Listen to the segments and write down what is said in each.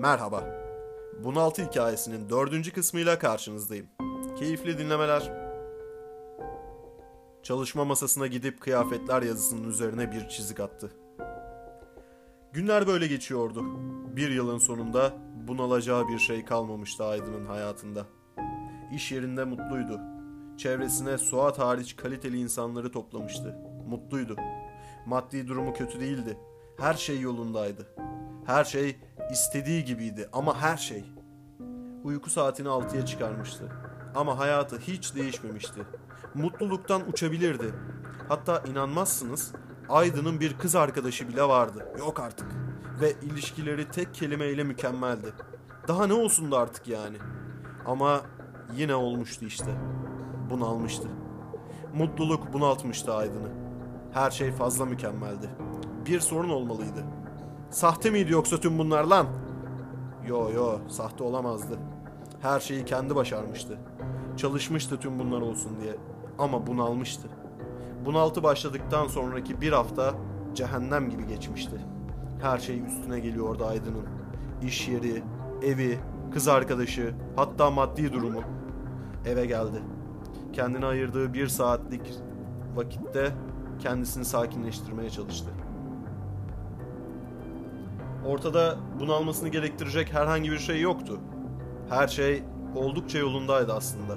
Merhaba. Bunaltı hikayesinin dördüncü kısmıyla karşınızdayım. Keyifli dinlemeler. Çalışma masasına gidip kıyafetler yazısının üzerine bir çizik attı. Günler böyle geçiyordu. Bir yılın sonunda bunalacağı bir şey kalmamıştı Aydın'ın hayatında. İş yerinde mutluydu. Çevresine Suat hariç kaliteli insanları toplamıştı. Mutluydu. Maddi durumu kötü değildi. Her şey yolundaydı. Her şey istediği gibiydi ama her şey. Uyku saatini altıya çıkarmıştı. Ama hayatı hiç değişmemişti. Mutluluktan uçabilirdi. Hatta inanmazsınız Aydın'ın bir kız arkadaşı bile vardı. Yok artık. Ve ilişkileri tek kelimeyle mükemmeldi. Daha ne olsun da artık yani. Ama yine olmuştu işte. Bunalmıştı. Mutluluk bunaltmıştı Aydın'ı. Her şey fazla mükemmeldi. Bir sorun olmalıydı. Sahte miydi yoksa tüm bunlar lan? Yo yo sahte olamazdı. Her şeyi kendi başarmıştı. Çalışmıştı tüm bunlar olsun diye. Ama bunalmıştı. Bunaltı başladıktan sonraki bir hafta cehennem gibi geçmişti. Her şey üstüne geliyordu Aydın'ın. İş yeri, evi, kız arkadaşı, hatta maddi durumu. Eve geldi. Kendine ayırdığı bir saatlik vakitte kendisini sakinleştirmeye çalıştı. Ortada bunalmasını gerektirecek herhangi bir şey yoktu. Her şey oldukça yolundaydı aslında.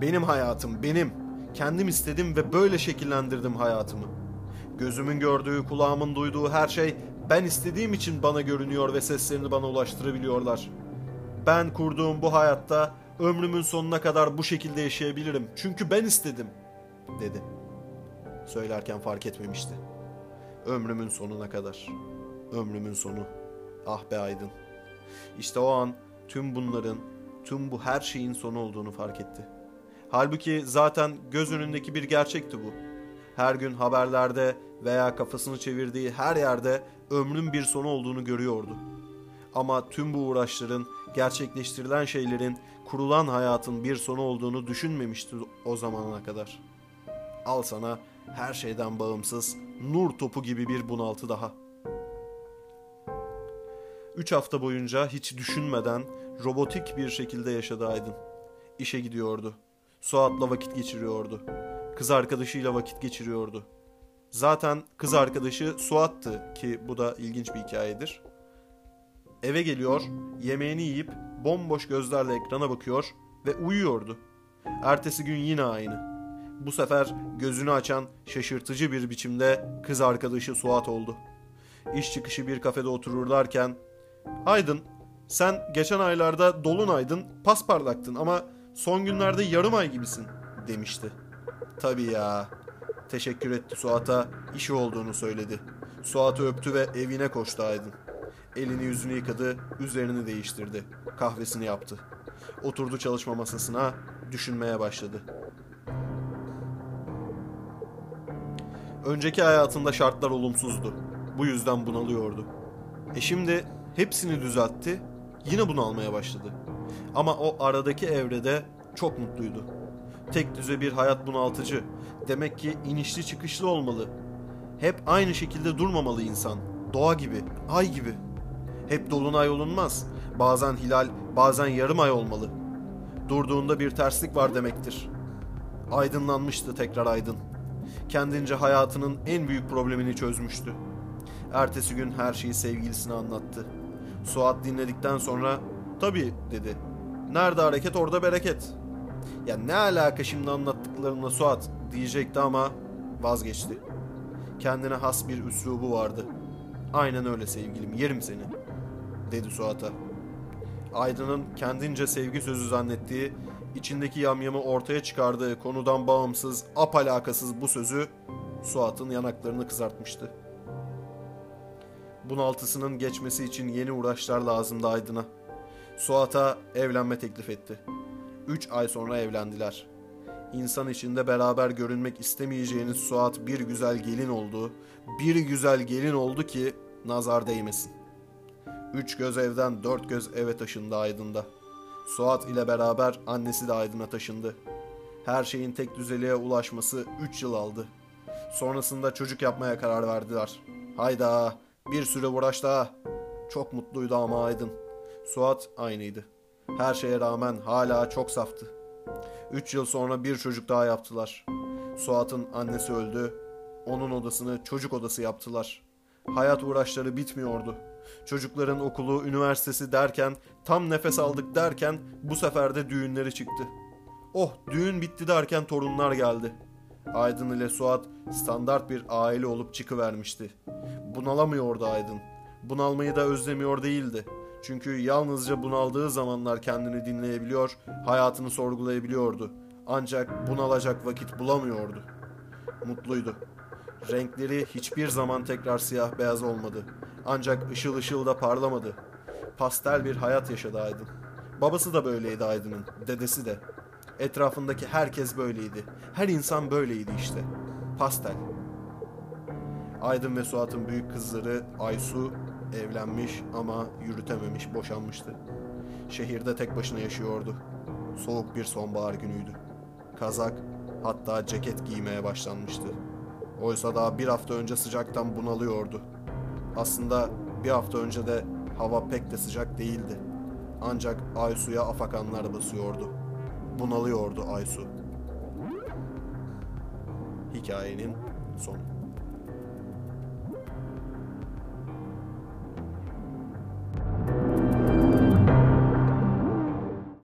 Benim hayatım, benim. Kendim istedim ve böyle şekillendirdim hayatımı. Gözümün gördüğü, kulağımın duyduğu her şey ben istediğim için bana görünüyor ve seslerini bana ulaştırabiliyorlar. Ben kurduğum bu hayatta ömrümün sonuna kadar bu şekilde yaşayabilirim. Çünkü ben istedim, dedi. Söylerken fark etmemişti. Ömrümün sonuna kadar. Ömrümün sonu. Ah be Aydın. İşte o an tüm bunların, tüm bu her şeyin sonu olduğunu fark etti. Halbuki zaten göz önündeki bir gerçekti bu. Her gün haberlerde veya kafasını çevirdiği her yerde ömrün bir sonu olduğunu görüyordu. Ama tüm bu uğraşların, gerçekleştirilen şeylerin, kurulan hayatın bir sonu olduğunu düşünmemişti o zamana kadar. Al sana her şeyden bağımsız, nur topu gibi bir bunaltı daha. Üç hafta boyunca hiç düşünmeden robotik bir şekilde yaşadı Aydın. İşe gidiyordu. Suat'la vakit geçiriyordu. Kız arkadaşıyla vakit geçiriyordu. Zaten kız arkadaşı Suat'tı ki bu da ilginç bir hikayedir. Eve geliyor, yemeğini yiyip bomboş gözlerle ekrana bakıyor ve uyuyordu. Ertesi gün yine aynı. Bu sefer gözünü açan şaşırtıcı bir biçimde kız arkadaşı Suat oldu. İş çıkışı bir kafede otururlarken Aydın sen geçen aylarda dolunaydın pasparlaktın ama son günlerde yarım ay gibisin demişti. Tabii ya. Teşekkür etti Suat'a işi olduğunu söyledi. Suat'ı öptü ve evine koştu Aydın. Elini yüzünü yıkadı, üzerini değiştirdi. Kahvesini yaptı. Oturdu çalışma masasına, düşünmeye başladı. Önceki hayatında şartlar olumsuzdu. Bu yüzden bunalıyordu. E şimdi hepsini düzeltti, yine bunalmaya başladı. Ama o aradaki evrede çok mutluydu. Tek düze bir hayat bunaltıcı. Demek ki inişli çıkışlı olmalı. Hep aynı şekilde durmamalı insan. Doğa gibi, ay gibi. Hep dolunay olunmaz. Bazen hilal, bazen yarım ay olmalı. Durduğunda bir terslik var demektir. Aydınlanmıştı tekrar aydın. Kendince hayatının en büyük problemini çözmüştü. Ertesi gün her şeyi sevgilisine anlattı. Suat dinledikten sonra tabii dedi. Nerede hareket orada bereket. Ya ne alaka şimdi anlattıklarımla Suat diyecekti ama vazgeçti. Kendine has bir üslubu vardı. Aynen öyle sevgilim yerim seni dedi Suat'a. Aydın'ın kendince sevgi sözü zannettiği, içindeki yamyamı ortaya çıkardığı konudan bağımsız, apalakasız bu sözü Suat'ın yanaklarını kızartmıştı. Bunaltısının geçmesi için yeni uğraşlar lazımdı Aydın'a. Suat'a evlenme teklif etti. Üç ay sonra evlendiler. İnsan içinde beraber görünmek istemeyeceğiniz Suat bir güzel gelin oldu. Bir güzel gelin oldu ki nazar değmesin. Üç göz evden dört göz eve taşındı Aydın'da. Suat ile beraber annesi de Aydın'a taşındı. Her şeyin tek düzeliğe ulaşması üç yıl aldı. Sonrasında çocuk yapmaya karar verdiler. Hayda bir süre uğraş daha. Çok mutluydu ama Aydın. Suat aynıydı. Her şeye rağmen hala çok saftı. Üç yıl sonra bir çocuk daha yaptılar. Suat'ın annesi öldü. Onun odasını çocuk odası yaptılar. Hayat uğraşları bitmiyordu. Çocukların okulu, üniversitesi derken, tam nefes aldık derken bu sefer de düğünleri çıktı. Oh düğün bitti derken torunlar geldi. Aydın ile Suat standart bir aile olup çıkıvermişti. Bunalamıyordu Aydın. Bunalmayı da özlemiyor değildi. Çünkü yalnızca bunaldığı zamanlar kendini dinleyebiliyor, hayatını sorgulayabiliyordu. Ancak bunalacak vakit bulamıyordu. Mutluydu. Renkleri hiçbir zaman tekrar siyah beyaz olmadı. Ancak ışıl ışıl da parlamadı. Pastel bir hayat yaşadı Aydın. Babası da böyleydi Aydın'ın, dedesi de. Etrafındaki herkes böyleydi. Her insan böyleydi işte. Pastel. Aydın ve Suat'ın büyük kızları Aysu evlenmiş ama yürütememiş, boşanmıştı. Şehirde tek başına yaşıyordu. Soğuk bir sonbahar günüydü. Kazak, hatta ceket giymeye başlanmıştı. Oysa daha bir hafta önce sıcaktan bunalıyordu. Aslında bir hafta önce de hava pek de sıcak değildi. Ancak Aysu'ya afakanlar basıyordu. Bunalıyordu Aysu. Hikayenin sonu.